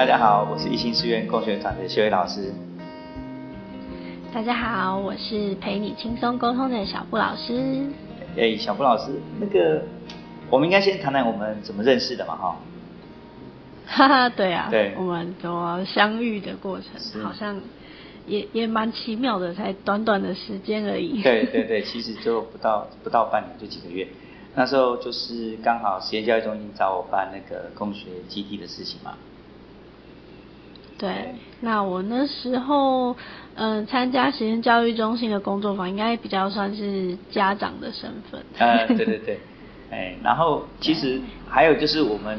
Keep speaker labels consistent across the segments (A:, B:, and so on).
A: 大家好，我是一心书院共学团的修伟老师。
B: 大家好，我是陪你轻松沟通的小布老师。
A: 哎，小布老师，那个我们应该先谈谈我们怎么认识的嘛，哈。
B: 哈哈，对啊，
A: 对，
B: 我们怎么相遇的过程，好像也也蛮奇妙的，才短短的时间而已。
A: 对对对，其实就不到不到半年，就几个月。那时候就是刚好实验教育中心找我办那个工学基地的事情嘛。
B: 对，那我那时候嗯参加实验教育中心的工作坊，应该比较算是家长的身份。
A: 呃，对对对，哎，然后其实还有就是我们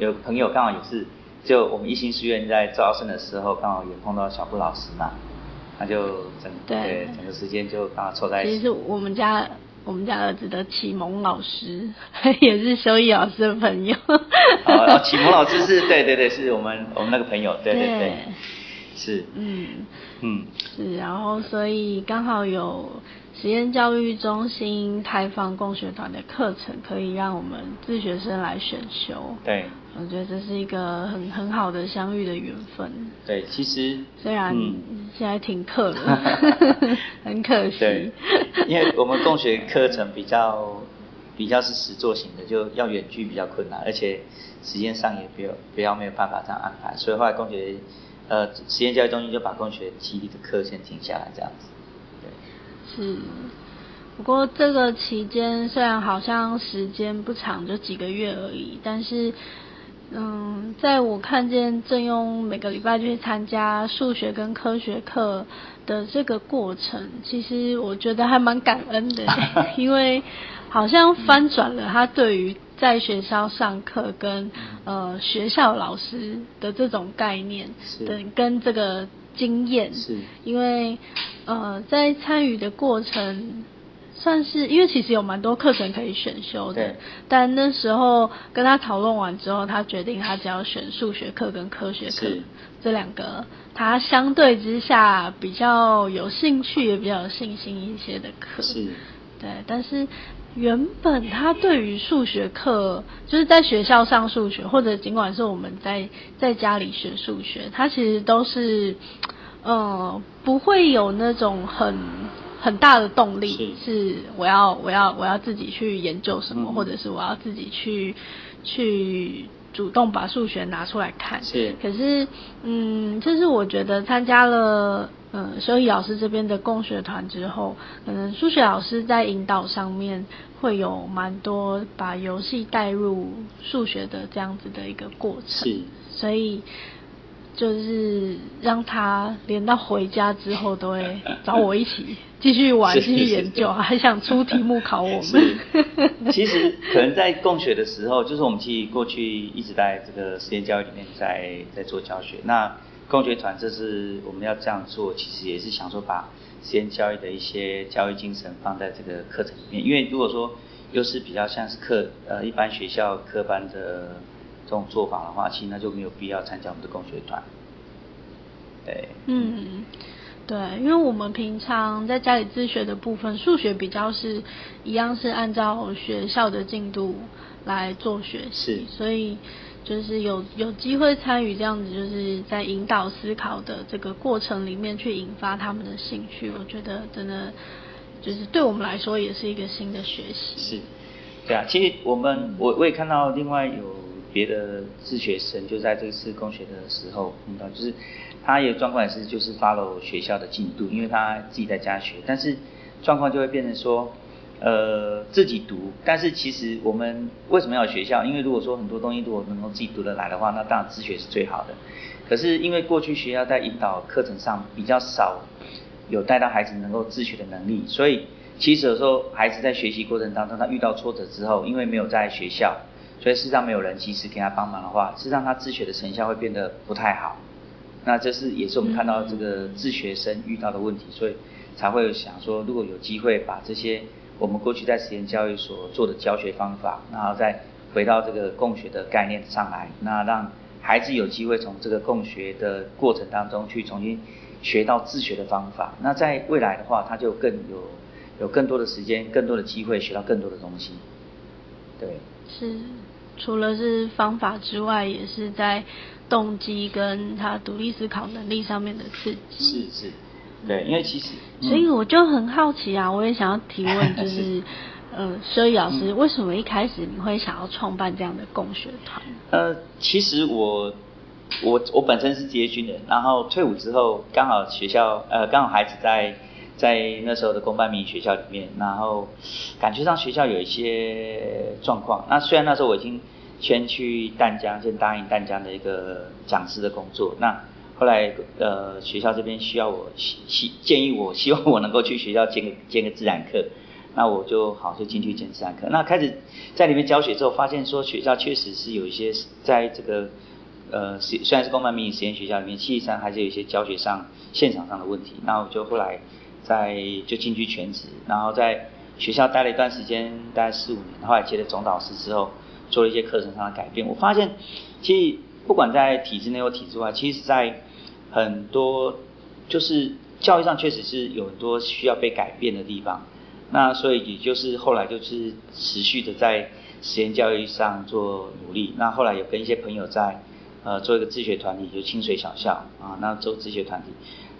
A: 有朋友刚好也是，就我们一心书院在招生的时候，刚好也碰到小布老师嘛，他就整对，对整个时间就刚好凑在一起。
B: 其实我们家。我们家儿子的启蒙老师 也是修义老师的朋友。
A: 哦，启蒙老师是 对对对，是我们我们那个朋友，对对对，对是。嗯
B: 嗯是，然后所以刚好有实验教育中心开放共学团的课程，可以让我们自学生来选修。
A: 对。
B: 我觉得这是一个很很好的相遇的缘分。
A: 对，其实
B: 虽然现在停课了，嗯、很可惜。
A: 对，因为我们共学课程比较比较是实作型的，就要远距比较困难，而且时间上也比较比较没有办法这样安排，所以后来共学呃实验教育中心就把共学基地的课先停下来这样子。
B: 对。是。不过这个期间虽然好像时间不长，就几个月而已，但是。嗯，在我看见郑庸每个礼拜去参加数学跟科学课的这个过程，其实我觉得还蛮感恩的，因为好像翻转了他对于在学校上课跟呃学校老师的这种概念的跟这个经验，是。因为呃在参与的过程。算是，因为其实有蛮多课程可以选修的，但那时候跟他讨论完之后，他决定他只要选数学课跟科学课这两个，他相对之下比较有兴趣也比较有信心一些的课。是，对，但是原本他对于数学课，就是在学校上数学，或者尽管是我们在在家里学数学，他其实都是，嗯，不会有那种很。很大的动力是我要我要我要自己去研究什么，嗯、或者是我要自己去去主动把数学拿出来看。是。可是，嗯，就是我觉得参加了嗯修义老师这边的共学团之后，可能数学老师在引导上面会有蛮多把游戏带入数学的这样子的一个过程。是。所以。就是让他连到回家之后都会找我一起继续玩、继续研究，还想出题目考我们。
A: 其实可能在共学的时候，就是我们其实过去一直在这个实验教育里面在在做教学。那共学团这是我们要这样做，其实也是想说把实验教育的一些教育精神放在这个课程里面。因为如果说又是比较像是课呃一般学校科班的。这种做法的话，其实那就没有必要参加我们的共学团。对，
B: 嗯，对，因为我们平常在家里自学的部分，数学比较是一样是按照学校的进度来做学习，所以就是有有机会参与这样子，就是在引导思考的这个过程里面去引发他们的兴趣，我觉得真的就是对我们来说也是一个新的学习。
A: 是，对啊，其实我们我我也看到另外有。别的自学生就在这次共学的时候碰到，就是他有状况也是就是 follow 学校的进度，因为他自己在家学，但是状况就会变成说，呃自己读，但是其实我们为什么要学校？因为如果说很多东西如果能够自己读得来的话，那当然自学是最好的。可是因为过去学校在引导课程上比较少有带到孩子能够自学的能力，所以其实有时候孩子在学习过程当中，他遇到挫折之后，因为没有在学校。所以事实上没有人及时给他帮忙的话，事实上他自学的成效会变得不太好。那这是也是我们看到这个自学生遇到的问题，所以才会想说，如果有机会把这些我们过去在实验教育所做的教学方法，然后再回到这个共学的概念上来，那让孩子有机会从这个共学的过程当中去重新学到自学的方法，那在未来的话，他就更有有更多的时间、更多的机会学到更多的东西。对。
B: 是。除了是方法之外，也是在动机跟他独立思考能力上面的刺
A: 激。是是，对，因为其实，
B: 嗯、所以我就很好奇啊，我也想要提问，就是，是 呃，所以老师，嗯、为什么一开始你会想要创办这样的共学团？
A: 呃，其实我我我本身是职业军人，然后退伍之后，刚好学校呃，刚好孩子在。在那时候的公办民营学校里面，然后感觉上学校有一些状况。那虽然那时候我已经先去淡江，先答应淡江的一个讲师的工作。那后来呃学校这边需要我希希建议我希望我能够去学校兼个兼个自然课，那我就好就进去兼自然课。那开始在里面教学之后，发现说学校确实是有一些在这个呃虽然是公办民营实验学校里面，实际上还是有一些教学上现场上的问题。那我就后来。在就进去全职，然后在学校待了一段时间，大概四五年，后来接了总导师之后，做了一些课程上的改变。我发现，其实不管在体制内或体制外，其实在很多就是教育上确实是有很多需要被改变的地方。那所以也就是后来就是持续的在实验教育上做努力。那后来有跟一些朋友在呃做一个自学团体，就清水小校啊，那做自学团体。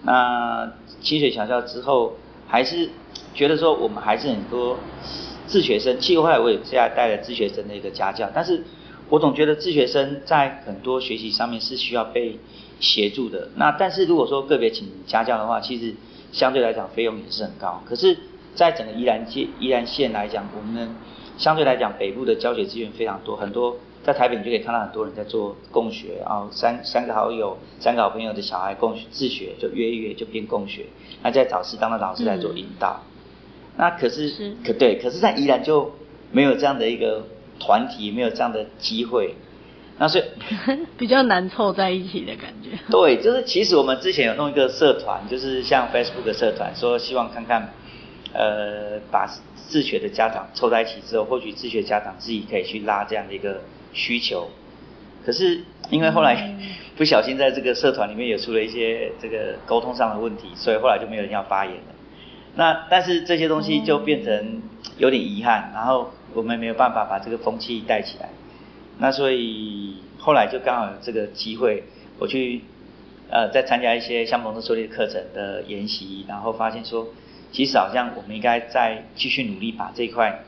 A: 那清水小校之后，还是觉得说我们还是很多自学生。其实后来我也现在带了自学生的一个家教，但是我总觉得自学生在很多学习上面是需要被协助的。那但是如果说个别请家教的话，其实相对来讲费用也是很高。可是，在整个宜兰县宜兰县来讲，我们相对来讲北部的教学资源非常多，很多。在台北你就可以看到很多人在做共学啊，三三个好友、三个好朋友的小孩共学自学，就约一约就变共学，那再找适当的老师来做引导。嗯、那可是，是可对，可是在宜兰就没有这样的一个团体，没有这样的机会，那所以
B: 比较难凑在一起的感觉。
A: 对，就是其实我们之前有弄一个社团，就是像 Facebook 的社团，说希望看看，呃，把自学的家长凑在一起之后，或许自学家长自己可以去拉这样的一个。需求，可是因为后来 不小心在这个社团里面也出了一些这个沟通上的问题，所以后来就没有人要发言了。那但是这些东西就变成有点遗憾，然后我们没有办法把这个风气带起来。那所以后来就刚好有这个机会，我去呃再参加一些像蒙特梭利课程的研习，然后发现说，其实好像我们应该再继续努力把这一块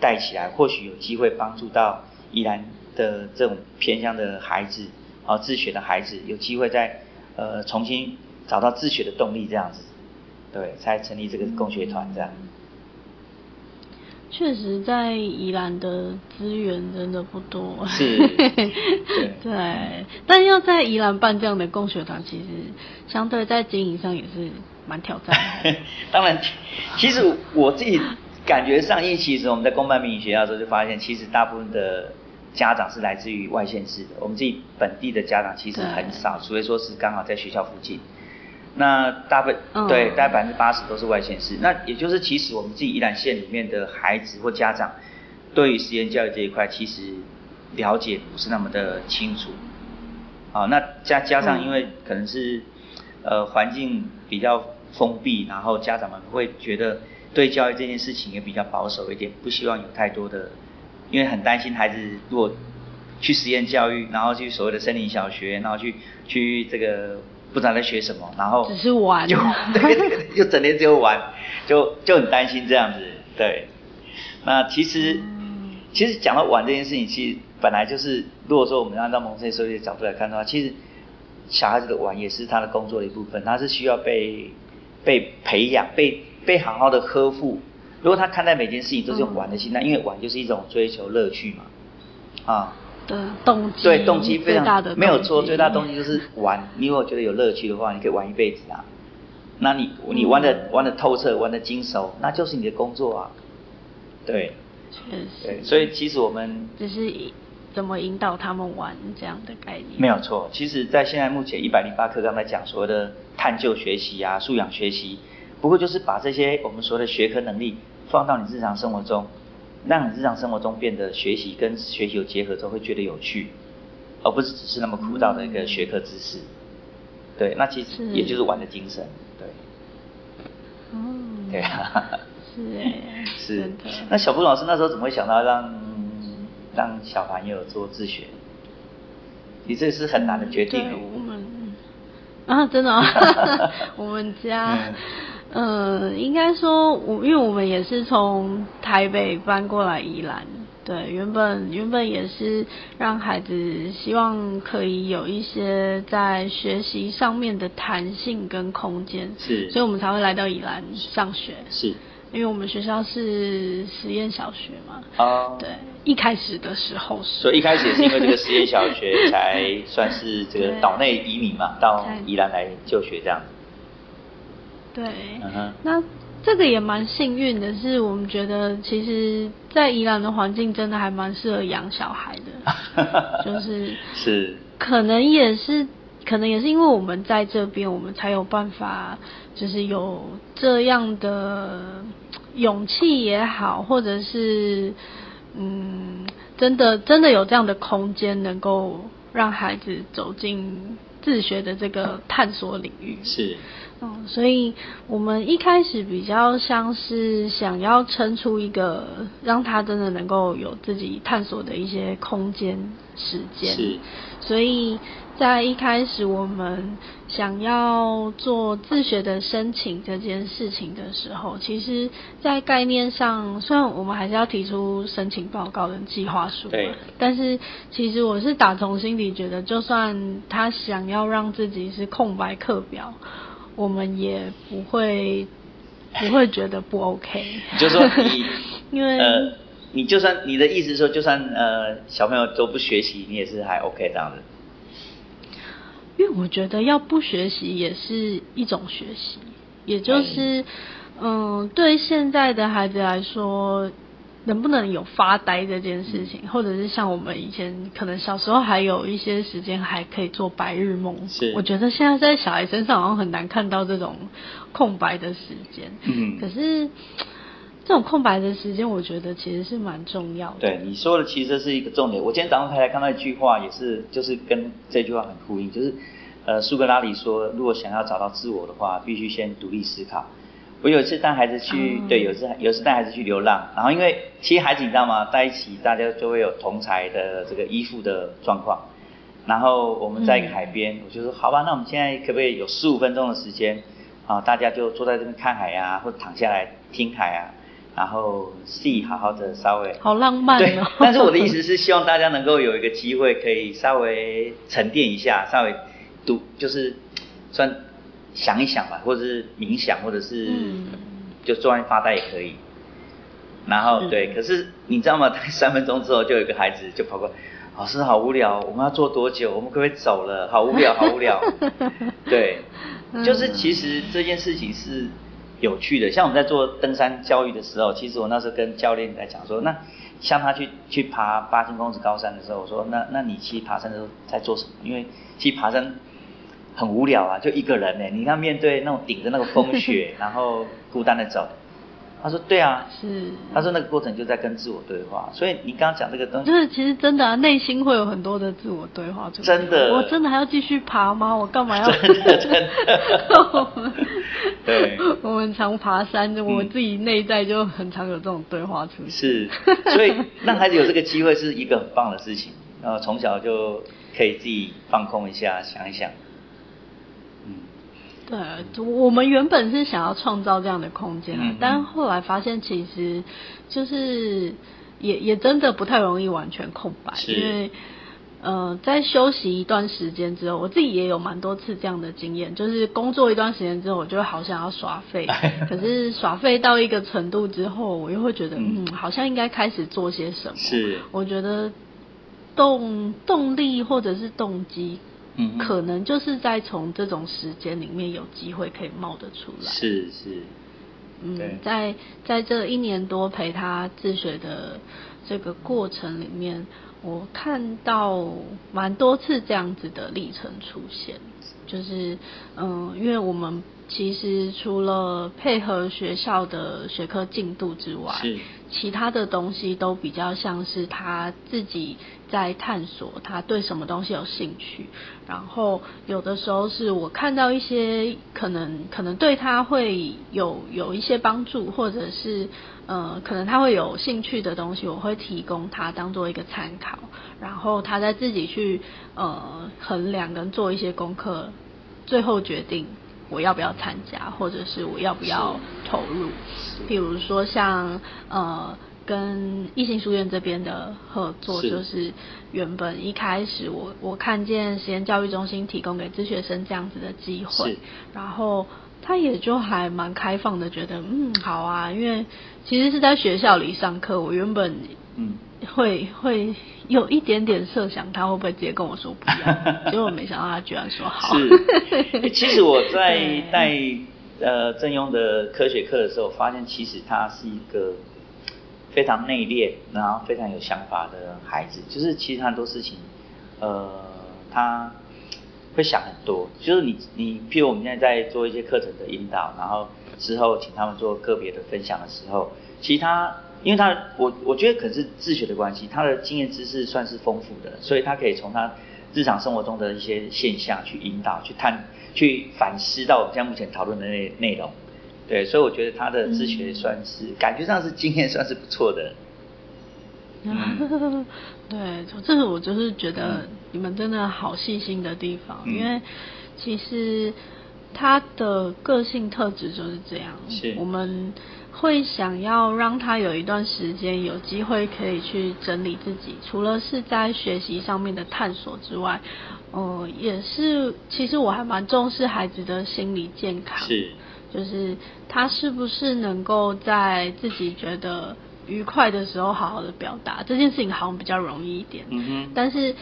A: 带起来，或许有机会帮助到。宜兰的这种偏乡的孩子，啊，自学的孩子，有机会再呃重新找到自学的动力，这样子，对，才成立这个共学团这样。
B: 确实，在宜兰的资源真的不多。
A: 是。
B: 对。对，但要在宜兰办这样的共学团，其实相对在经营上也是蛮挑战的。
A: 当然，其实我自己感觉上，因为其实我们在公办民营学校的时候就发现，其实大部分的。家长是来自于外县市的，我们自己本地的家长其实很少，除非说是刚好在学校附近。那大部分、嗯、对，大概百分之八十都是外县市。那也就是其实我们自己宜兰县里面的孩子或家长，对于实验教育这一块其实了解不是那么的清楚。好，那加加上因为可能是、嗯、呃环境比较封闭，然后家长们会觉得对教育这件事情也比较保守一点，不希望有太多的。因为很担心孩子如果去实验教育，然后去所谓的森林小学，然后去去这个不知道在学什么，然后
B: 只是玩，
A: 就 对，对，对，就整天只有玩，就就很担心这样子。对，那其实、嗯、其实讲到玩这件事情，其实本来就是，如果说我们按照蒙特梭利的角度来看的话，其实小孩子的玩也是他的工作的一部分，他是需要被被培养，被被好好的呵护。如果他看待每件事情都是用玩的心态，嗯、因为玩就是一种追求乐趣嘛，啊，
B: 对，动机，
A: 对，动机非常没有错，最大的动机就是玩。你如果觉得有乐趣的话，你可以玩一辈子啊。那你你玩的、嗯、玩的透彻，玩的精熟，那就是你的工作啊。对，
B: 确实。
A: 对，所以其实我们
B: 只是怎么引导他们玩这样的概念。
A: 没有错，其实，在现在目前一百零八课刚才讲所谓的探究学习啊、素养学习，不过就是把这些我们说的学科能力。放到你日常生活中，让你日常生活中变得学习跟学习有结合之后会觉得有趣，而不是只是那么枯燥的一个学科知识。嗯、对，那其实也就是玩的精神。对。
B: 嗯。
A: 对啊。
B: 是哎。
A: 是。那小布老师那时候怎么会想到让让小朋友做自学？你这是很难的决定。
B: 对，我们 啊，真的、哦，我们家，嗯、呃，应该说，我因为我们也是从台北搬过来宜兰，对，原本原本也是让孩子希望可以有一些在学习上面的弹性跟空间，
A: 是，
B: 所以我们才会来到宜兰上学，
A: 是。
B: 因为我们学校是实验小学嘛，
A: 哦，
B: 对，一开始的时候是，
A: 所以一开始也是因为这个实验小学 才算是这个岛内移民嘛，到宜兰来就学这样子。
B: 对，
A: 嗯哼，
B: 那这个也蛮幸运的，是我们觉得其实，在宜兰的环境真的还蛮适合养小孩的，就是
A: 是，
B: 可能也是。可能也是因为我们在这边，我们才有办法，就是有这样的勇气也好，或者是嗯，真的真的有这样的空间，能够让孩子走进自学的这个探索领域。
A: 是。
B: 嗯，所以我们一开始比较像是想要撑出一个让他真的能够有自己探索的一些空间时间。
A: 是。所
B: 以。在一开始，我们想要做自学的申请这件事情的时候，其实，在概念上，虽然我们还是要提出申请报告跟计划书，
A: 对，
B: 但是其实我是打从心底觉得，就算他想要让自己是空白课表，我们也不会不会觉得不 OK。
A: 就说你，
B: 因为
A: 呃，你就算你的意思是说，就算呃小朋友都不学习，你也是还 OK 这样子。
B: 因为我觉得要不学习也是一种学习，也就是，嗯，对现在的孩子来说，能不能有发呆这件事情，或者是像我们以前可能小时候还有一些时间还可以做白日梦，
A: 是，
B: 我觉得现在在小孩身上好像很难看到这种空白的时间，
A: 嗯，
B: 可是这种空白的时间，我觉得其实是蛮重要的。
A: 对你说的，其实是一个重点。我今天早上才看到一句话，也是就是跟这句话很呼应，就是。呃，苏格拉底说，如果想要找到自我的话，必须先独立思考。我有一次带孩子去，嗯、对，有一次有一次带孩子去流浪，然后因为其实孩子你知道吗，在一起大家就会有同才的这个依附的状况。然后我们在一个海边，嗯、我就说好吧，那我们现在可不可以有十五分钟的时间啊？大家就坐在这边看海啊，或者躺下来听海啊，然后自己好好的稍微
B: 好浪漫哦。
A: 对，但是我的意思是希望大家能够有一个机会，可以稍微沉淀一下，稍微。读就是算想一想吧，或者是冥想，或者是就坐在发呆也可以。然后对，可是你知道吗？三分钟之后就有一个孩子就跑过来，老师好无聊，我们要坐多久？我们可不可以走了？好无聊，好无聊。对，就是其实这件事情是有趣的。像我们在做登山教育的时候，其实我那时候跟教练在讲说，那像他去去爬八千公尺高山的时候，我说那那你去爬山的时候在做什么？因为去爬山。很无聊啊，就一个人呢。你看面对那种顶着那个风雪，然后孤单的走。他说：“对啊，
B: 是。”
A: 他说：“那个过程就在跟自我对话。”所以你刚刚讲这个东西，
B: 就是其实真的啊，内心会有很多的自我对话。
A: 真的，
B: 我真的还要继续爬吗？我干嘛要？
A: 真的真的。对。
B: 我们常爬山，我自己内在就很常有这种对话出现。
A: 是，所以让孩子有这个机会是一个很棒的事情。然后从小就可以自己放空一下，想一想。
B: 对，我们原本是想要创造这样的空间，嗯嗯，但后来发现其实就是也也真的不太容易完全空白，因为呃在休息一段时间之后，我自己也有蛮多次这样的经验，就是工作一段时间之后，我就会好想要耍废，可是耍废到一个程度之后，我又会觉得嗯，好像应该开始做些什么，
A: 是，
B: 我觉得动动力或者是动机。
A: 嗯，
B: 可能就是在从这种时间里面有机会可以冒得出来。
A: 是是，
B: 嗯，在在这一年多陪他自学的这个过程里面，我看到蛮多次这样子的历程出现。就是嗯，因为我们其实除了配合学校的学科进度之外，其他的东西都比较像是他自己在探索，他对什么东西有兴趣。然后有的时候是我看到一些可能可能对他会有有一些帮助，或者是呃可能他会有兴趣的东西，我会提供他当做一个参考，然后他再自己去呃衡量跟做一些功课，最后决定我要不要参加，或者是我要不要投入。比如说像呃。跟异信书院这边的合作，就是原本一开始我我看见实验教育中心提供给自学生这样子的机会，然后他也就还蛮开放的，觉得嗯好啊，因为其实是在学校里上课，我原本嗯会会有一点点设想他会不会直接跟我说不要，结果没想到他居然说好。
A: 是，其实我在带呃正庸的科学课的时候，发现其实他是一个。非常内敛，然后非常有想法的孩子，就是其实很多事情，呃，他会想很多。就是你你，譬如我们现在在做一些课程的引导，然后之后请他们做个别的分享的时候，其他，因为他我我觉得可能是自学的关系，他的经验知识算是丰富的，所以他可以从他日常生活中的一些现象去引导、去探、去反思到我们现在目前讨论的内内容。对，所以我觉得他的自学算是、嗯、感觉上是经验算是不错的。
B: 嗯、对，这是我就是觉得你们真的好细心的地方，嗯、因为其实他的个性特质就是这样。
A: 是。
B: 我们会想要让他有一段时间有机会可以去整理自己，除了是在学习上面的探索之外，呃，也是其实我还蛮重视孩子的心理健康。
A: 是。
B: 就是他是不是能够在自己觉得愉快的时候好好的表达这件事情，好像比较容易一点。
A: 嗯哼。
B: 但是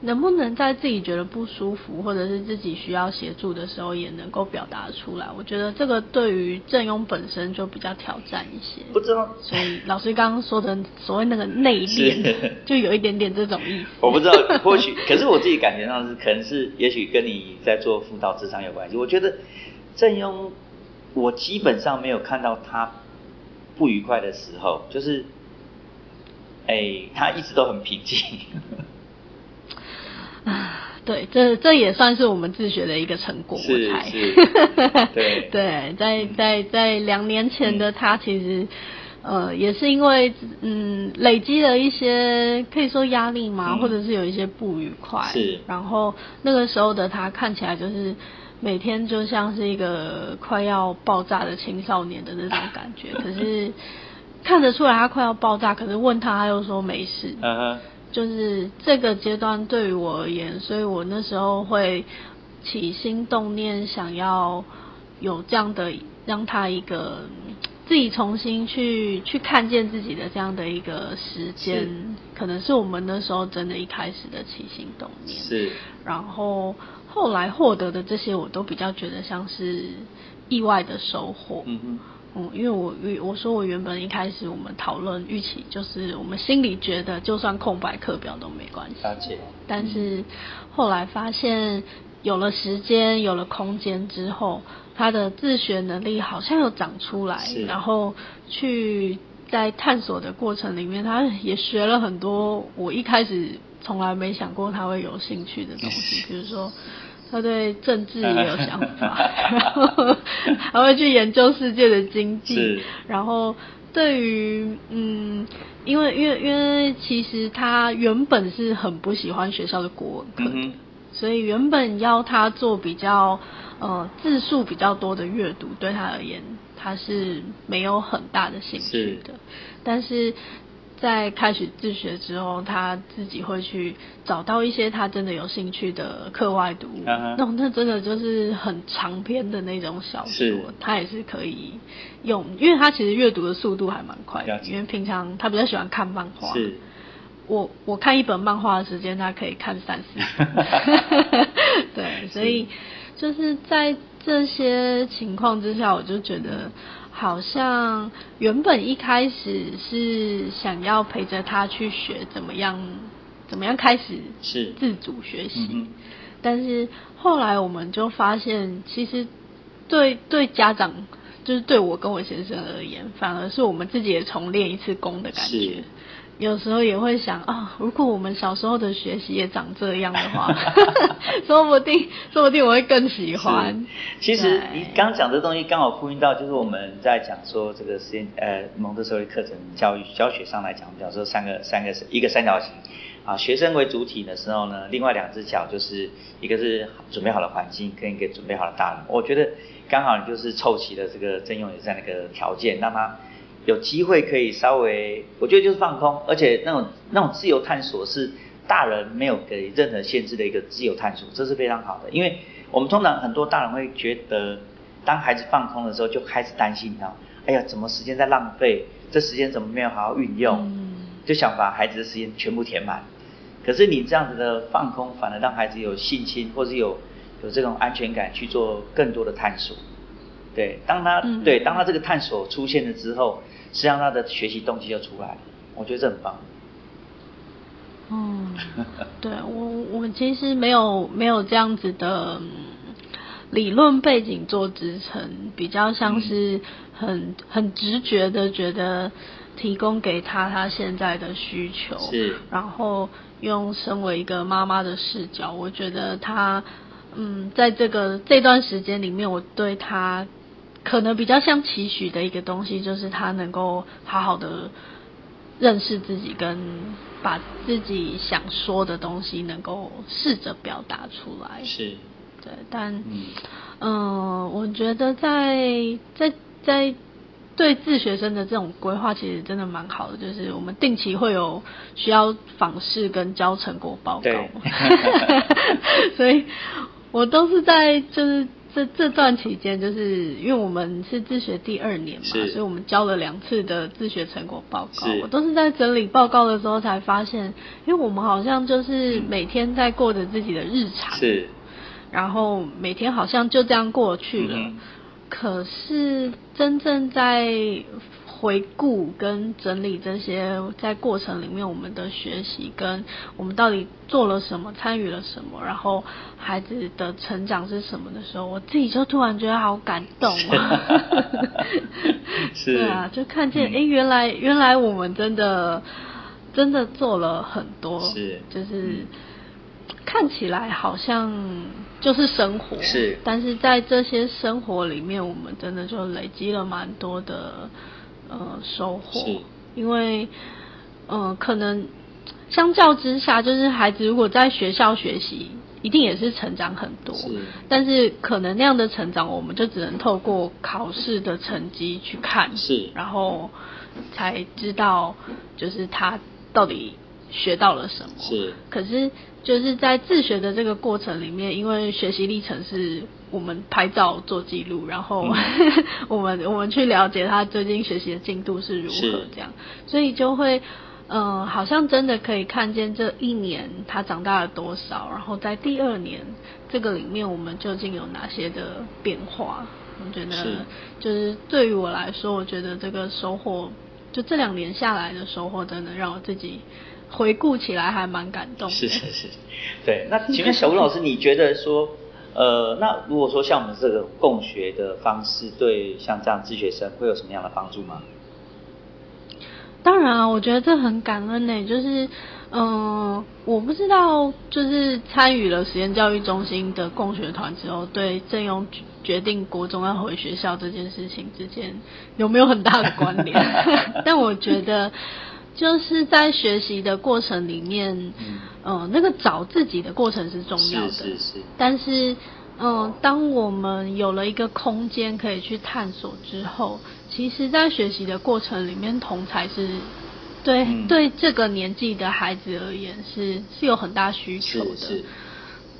B: 能不能在自己觉得不舒服，或者是自己需要协助的时候，也能够表达出来？我觉得这个对于正庸本身就比较挑战一些。
A: 不知道。
B: 所以老师刚刚说的所谓那个内敛，就有一点点这种意思。
A: 我不知道，或许，可是我自己感觉上是，可能是，也许跟你在做辅导智商有关系。我觉得正庸。我基本上没有看到他不愉快的时候，就是，哎、欸，他一直都很平静。
B: 啊，对，这这也算是我们自学的一个成果，
A: 是
B: 我猜。
A: 是。对
B: 对，在在在两年前的他，其实、嗯、呃，也是因为嗯，累积了一些可以说压力嘛、嗯，或者是有一些不愉快。
A: 是。
B: 然后那个时候的他看起来就是。每天就像是一个快要爆炸的青少年的那种感觉，可是看得出来他快要爆炸，可是问他他又说没事。嗯哼，就是这个阶段对于我而言，所以我那时候会起心动念，想要有这样的让他一个自己重新去去看见自己的这样的一个时间，可能是我们那时候真的一开始的起心动念。
A: 是，
B: 然后。后来获得的这些，我都比较觉得像是意外的收获。嗯嗯，嗯，因为我我说我原本一开始我们讨论预期，就是我们心里觉得就算空白课表都没关系。但是后来发现有了时间，有了空间之后，他的自学能力好像有长出来，然后去在探索的过程里面，他也学了很多我一开始从来没想过他会有兴趣的东西，比如说。他对政治也有想法，然后还会去研究世界的经济，然后对于嗯，因为因为因为其实他原本是很不喜欢学校的国文课，嗯，所以原本要他做比较呃字数比较多的阅读，对他而言他是没有很大的兴趣的，但是。在开始自学之后，他自己会去找到一些他真的有兴趣的课外读物，那、uh-huh. 那真的就是很长篇的那种小说，他也是可以用，因为他其实阅读的速度还蛮快的，因为平常他比较喜欢看漫画，我我看一本漫画的时间，他可以看三四本，对，所以就是在这些情况之下，我就觉得。好像原本一开始是想要陪着他去学怎么样，怎么样开始是自主学习，但是后来我们就发现，其实对对家长，就是对我跟我先生而言，反而是我们自己也重练一次功的感觉。有时候也会想啊，如果我们小时候的学习也长这样的话，说不定说不定我会更喜欢。
A: 其实你刚讲这东西刚好呼应到，就是我们在讲说这个实验呃蒙特梭利课程教育教学上来讲，比方说三个三个是一个三角形啊，学生为主体的时候呢，另外两只脚就是一个是准备好的环境跟一个准备好的大人。我觉得刚好你就是凑齐了这个正用也在那个条件，让他。有机会可以稍微，我觉得就是放空，而且那种那种自由探索是大人没有给任何限制的一个自由探索，这是非常好的。因为我们通常很多大人会觉得，当孩子放空的时候，就开始担心他，哎呀，怎么时间在浪费？这时间怎么没有好好运用？就想把孩子的时间全部填满。可是你这样子的放空，反而让孩子有信心，或是有有这种安全感去做更多的探索。对，当他对当他这个探索出现了之后。实际上他的学习动机就出来了，我觉得这很棒。
B: 嗯，对我我其实没有没有这样子的理论背景做支撑，比较像是很很直觉的觉得提供给他他现在的需求，
A: 是，
B: 然后用身为一个妈妈的视角，我觉得他嗯在这个这段时间里面，我对他。可能比较像期许的一个东西，就是他能够好好的认识自己，跟把自己想说的东西能够试着表达出来。
A: 是，
B: 对，但嗯、呃，我觉得在在在对自学生的这种规划，其实真的蛮好的。就是我们定期会有需要访视跟交成果报告，所以我都是在就是。这这段期间，就是因为我们是自学第二年嘛，所以我们交了两次的自学成果报告。我都是在整理报告的时候才发现，因为我们好像就是每天在过着自己的日常，是，然后每天好像就这样过去了。嗯、可是真正在回顾跟整理这些在过程里面我们的学习，跟我们到底做了什么，参与了什么，然后孩子的成长是什么的时候，我自己就突然觉得好感动啊！
A: 是，
B: 对啊，就看见哎、嗯，原来原来我们真的真的做了很多，是，就是看起来好像就是生活，是，但是在这些生活里面，我们真的就累积了蛮多的。呃，收获，因为，呃，可能相较之下，就是孩子如果在学校学习，一定也是成长很多，是，但是可能那样的成长，我们就只能透过考试的成绩去看，是，然后才知道，就是他到底学到了什么，是，可是就是在自学的这个过程里面，因为学习历程是。我们拍照做记录，然后、嗯、我们我们去了解他最近学习的进度是如何这样，所以就会嗯、呃，好像真的可以看见这一年他长大了多少，然后在第二年这个里面我们究竟有哪些的变化？我觉得就是对于我来说，我觉得这个收获，就这两年下来的收获，真的让我自己回顾起来还蛮感动的。
A: 是是是，对。那请问小文老师，你觉得说？呃，那如果说像我们这个共学的方式，对像这样自学生会有什么样的帮助吗？
B: 当然啊，我觉得这很感恩呢。就是，嗯、呃，我不知道，就是参与了实验教育中心的共学团之后，对正用决定国中要回学校这件事情之间有没有很大的关联？但我觉得，就是在学习的过程里面。嗯嗯，那个找自己的过程是重要的，是是是。但是，嗯，当我们有了一个空间可以去探索之后，其实，在学习的过程里面，同才是对、嗯、对这个年纪的孩子而言是是有很大需求的。是是。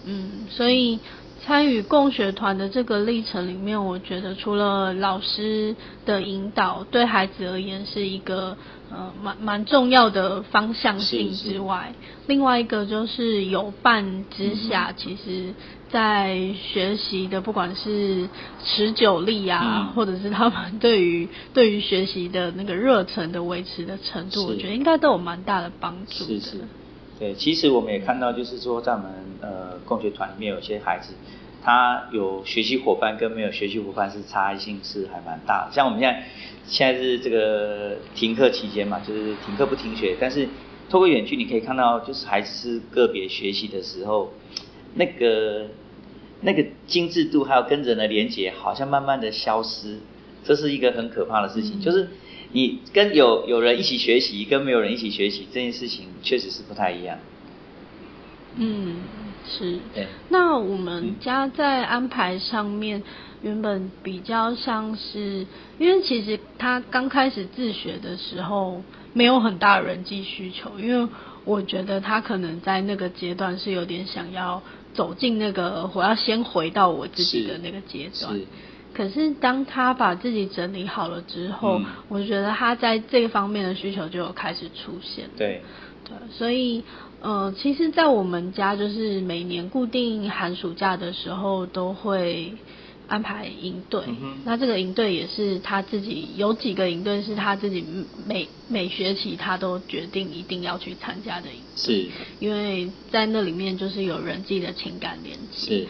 B: 嗯，所以参与共学团的这个历程里面，我觉得除了老师的引导，对孩子而言是一个。呃，蛮蛮重要的方向性之外，是是，另外一个就是有伴之下，嗯、其实，在学习的不管是持久力啊，嗯、或者是他们对于 对于学习的那个热忱的维持的程度，我觉得应该都有蛮大的帮助的。
A: 对，其实我们也看到，就是说在我们呃共学团里面有些孩子，他有学习伙伴跟没有学习伙伴是差异性是还蛮大的。像我们现在现在是这个停课期间嘛，就是停课不停学，但是透过远距你可以看到，就是孩子是个别学习的时候，那个那个精致度还有跟人的连接，好像慢慢的消失，这是一个很可怕的事情，嗯、就是。你跟有有人一起学习，跟没有人一起学习这件事情，确实是不太一样。
B: 嗯，是。
A: 对。
B: 那我们家在安排上面，原本比较像是，因为其实他刚开始自学的时候，没有很大人际需求，因为我觉得他可能在那个阶段是有点想要走进那个，我要先回到我自己的那个阶段。是。可是当他把自己整理好了之后，嗯、我觉得他在这方面的需求就有开始出现。
A: 对，
B: 对，所以呃，其实，在我们家就是每年固定寒暑假的时候都会安排营队。嗯、那这个营队也是他自己有几个营队是他自己每每学期他都决定一定要去参加的营队。是，因为在那里面就是有人际的情感连接。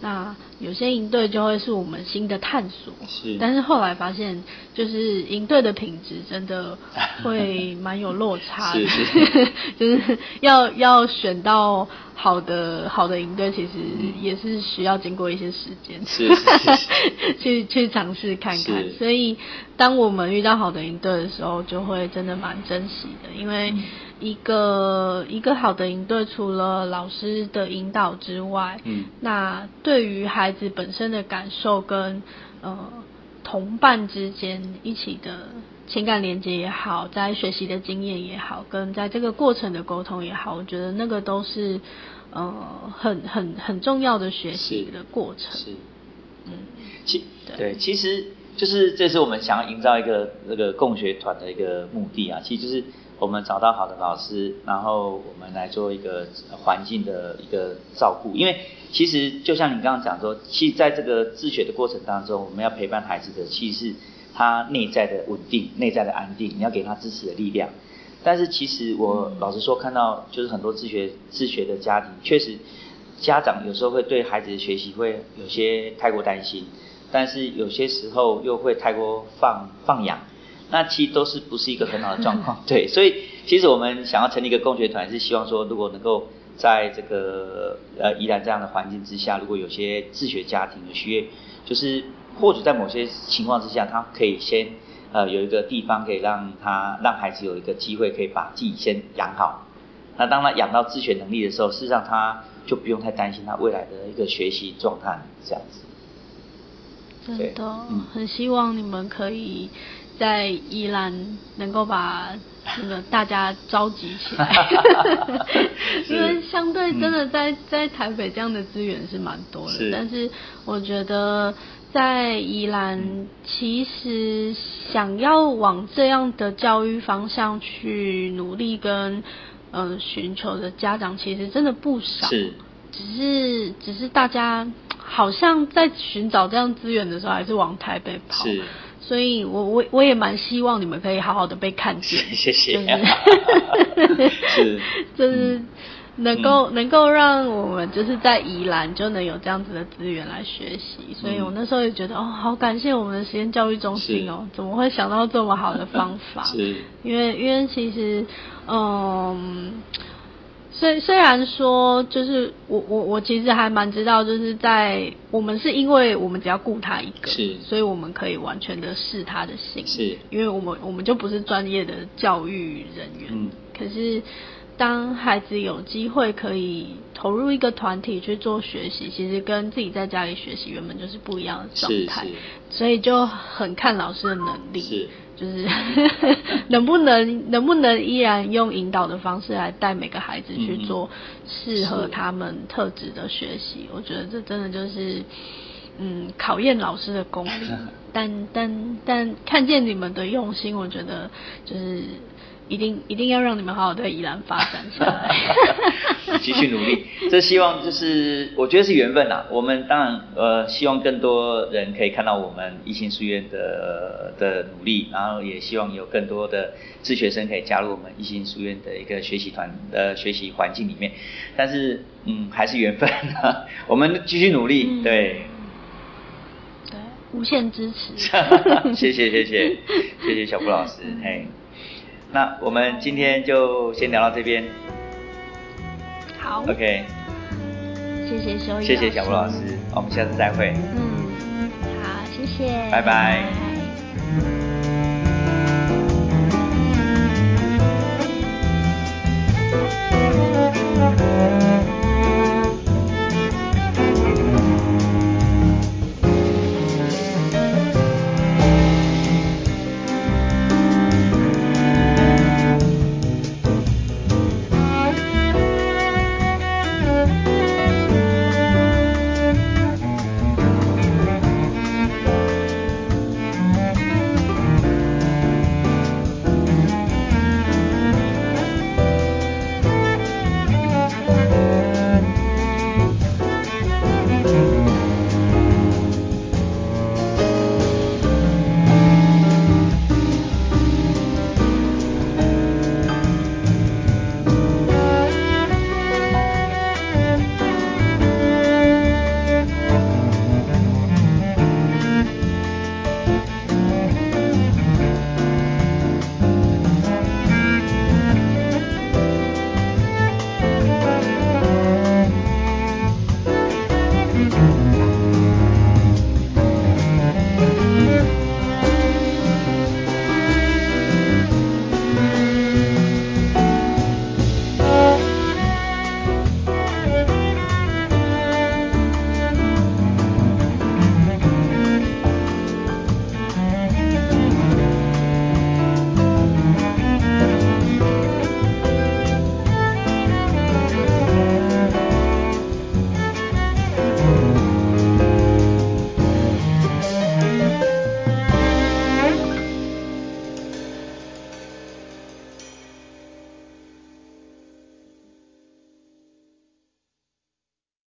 B: 是。那有些营队就会是我们新的探索，是，但是后来发现，就是营队的品质真的 会蛮有落差的，是是。就是要要选到好的好的营队，其实也是需要经过一些时间，是，是，是 去去尝试看看。所以，当我们遇到好的营队的时候，就会真的蛮珍惜的，因为。嗯一个一个好的营队，除了老师的引导之外，嗯，那对于孩子本身的感受跟呃同伴之间一起的情感连接也好，在学习的经验也好，跟在这个过程的沟通也好，我觉得那个都是呃很很很重要的学习的过程。是，是
A: 嗯，其对，对，其实就是这是我们想要营造一个那个共学团的一个目的啊，其实就是。我们找到好的老师，然后我们来做一个环境的一个照顾。因为其实就像你刚刚讲说，其实在这个自学的过程当中，我们要陪伴孩子的，其实是他内在的稳定、内在的安定，你要给他支持的力量。但是其实我老实说，看到就是很多自学自学的家庭，确实家长有时候会对孩子的学习会有些太过担心，但是有些时候又会太过放放养。那其实都是不是一个很好的状况，对，所以其实我们想要成立一个共学团，是希望说，如果能够在这个呃宜兰这样的环境之下，如果有些自学家庭的需要，就是或者在某些情况之下，他可以先呃有一个地方可以让他让孩子有一个机会可以把自己先养好。那当他养到自学能力的时候，事实上他就不用太担心他未来的一个学习状态这样子。
B: 真的，嗯，很希望你们可以。在宜兰能够把那个大家召集起来，因为相对真的在在台北这样的资源是蛮多的，是。但是我觉得在宜兰其实想要往这样的教育方向去努力跟嗯寻求的家长其实真的不少，是，只是只是大家好像在寻找这样资源的时候还是往台北跑。是所以我我我也蛮希望你们可以好好的被看见，谢谢，是，就是能够、嗯、能够让我们就是在宜兰就能有这样子的资源来学习，所以我那时候也觉得哦，好感谢我们的实验教育中心哦，怎么会想到这么好的方法？是，因为因为其实嗯。虽虽然说，就是我我我其实还蛮知道，就是在我们是因为我们只要顾他一个，是，所以我们可以完全的试他的心，是，因为我们我们就不是专业的教育人员，嗯，可是当孩子有机会可以投入一个团体去做学习，其实跟自己在家里学习原本就是不一样的状态，所以就很看老师的能力，是。就是 能不能能不能依然用引导的方式来带每个孩子去做适合他们特质的学习？我觉得这真的就是嗯考验老师的功力。但但但看见你们的用心，我觉得就是一定一定要让你们好好在宜兰发展下来。
A: 继续努力。这希望就是我觉得是缘分呐。我们当然呃希望更多人可以看到我们一心书院的的努力，然后也希望有更多的自学生可以加入我们一心书院的一个学习团的学习环境里面。但是嗯还是缘分，我们继续努力，对。
B: 对，无限支持。
A: 谢谢谢谢谢谢小布老师，嘿。那我们今天就先聊到这边。
B: 好。
A: OK。
B: 谢谢修一。
A: 谢谢小吴老师，我们下次再会。
B: 嗯，好，谢谢。
A: 拜拜。